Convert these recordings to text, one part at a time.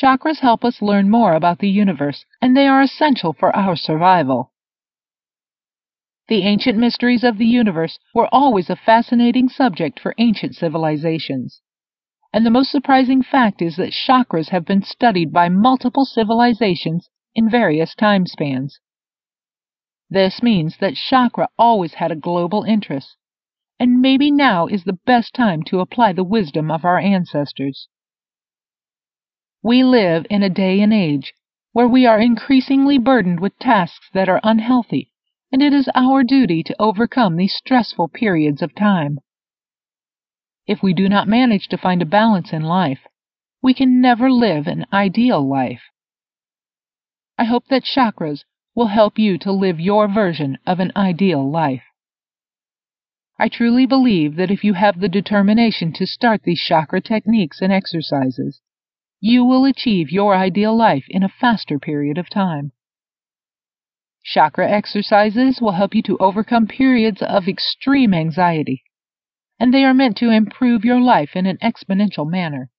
Chakras help us learn more about the universe, and they are essential for our survival. The ancient mysteries of the universe were always a fascinating subject for ancient civilizations. And the most surprising fact is that chakras have been studied by multiple civilizations in various time spans. This means that chakra always had a global interest, and maybe now is the best time to apply the wisdom of our ancestors. We live in a day and age where we are increasingly burdened with tasks that are unhealthy and it is our duty to overcome these stressful periods of time. If we do not manage to find a balance in life, we can never live an ideal life. I hope that chakras will help you to live your version of an ideal life. I truly believe that if you have the determination to start these chakra techniques and exercises, you will achieve your ideal life in a faster period of time. Chakra exercises will help you to overcome periods of extreme anxiety, and they are meant to improve your life in an exponential manner.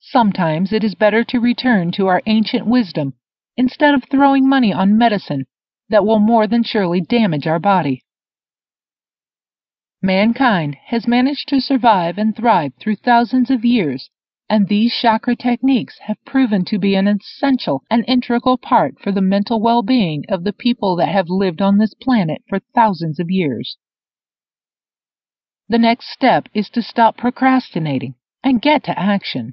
Sometimes it is better to return to our ancient wisdom instead of throwing money on medicine that will more than surely damage our body. Mankind has managed to survive and thrive through thousands of years and these chakra techniques have proven to be an essential and integral part for the mental well being of the people that have lived on this planet for thousands of years. The next step is to stop procrastinating and get to action.